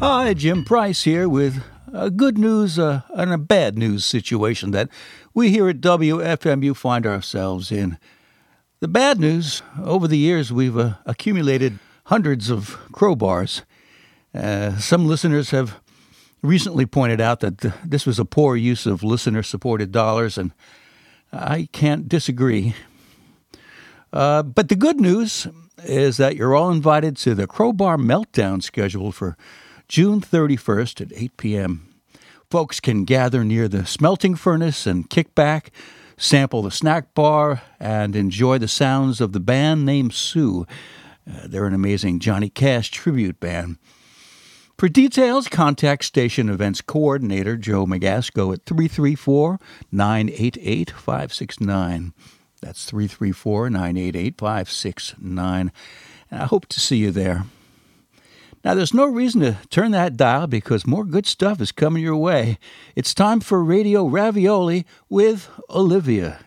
Hi, Jim Price here with a good news uh, and a bad news situation that we here at WFMU find ourselves in. The bad news over the years, we've uh, accumulated hundreds of crowbars. Uh, some listeners have recently pointed out that th- this was a poor use of listener supported dollars, and I can't disagree. Uh, but the good news is that you're all invited to the Crowbar Meltdown scheduled for June 31st at 8 p.m. Folks can gather near the smelting furnace and kick back, sample the snack bar, and enjoy the sounds of the band named Sue. Uh, they're an amazing Johnny Cash tribute band. For details, contact station events coordinator Joe Magasco at 334 988 569. That's 334 988 569. I hope to see you there. Now, there's no reason to turn that dial because more good stuff is coming your way. It's time for Radio Ravioli with Olivia.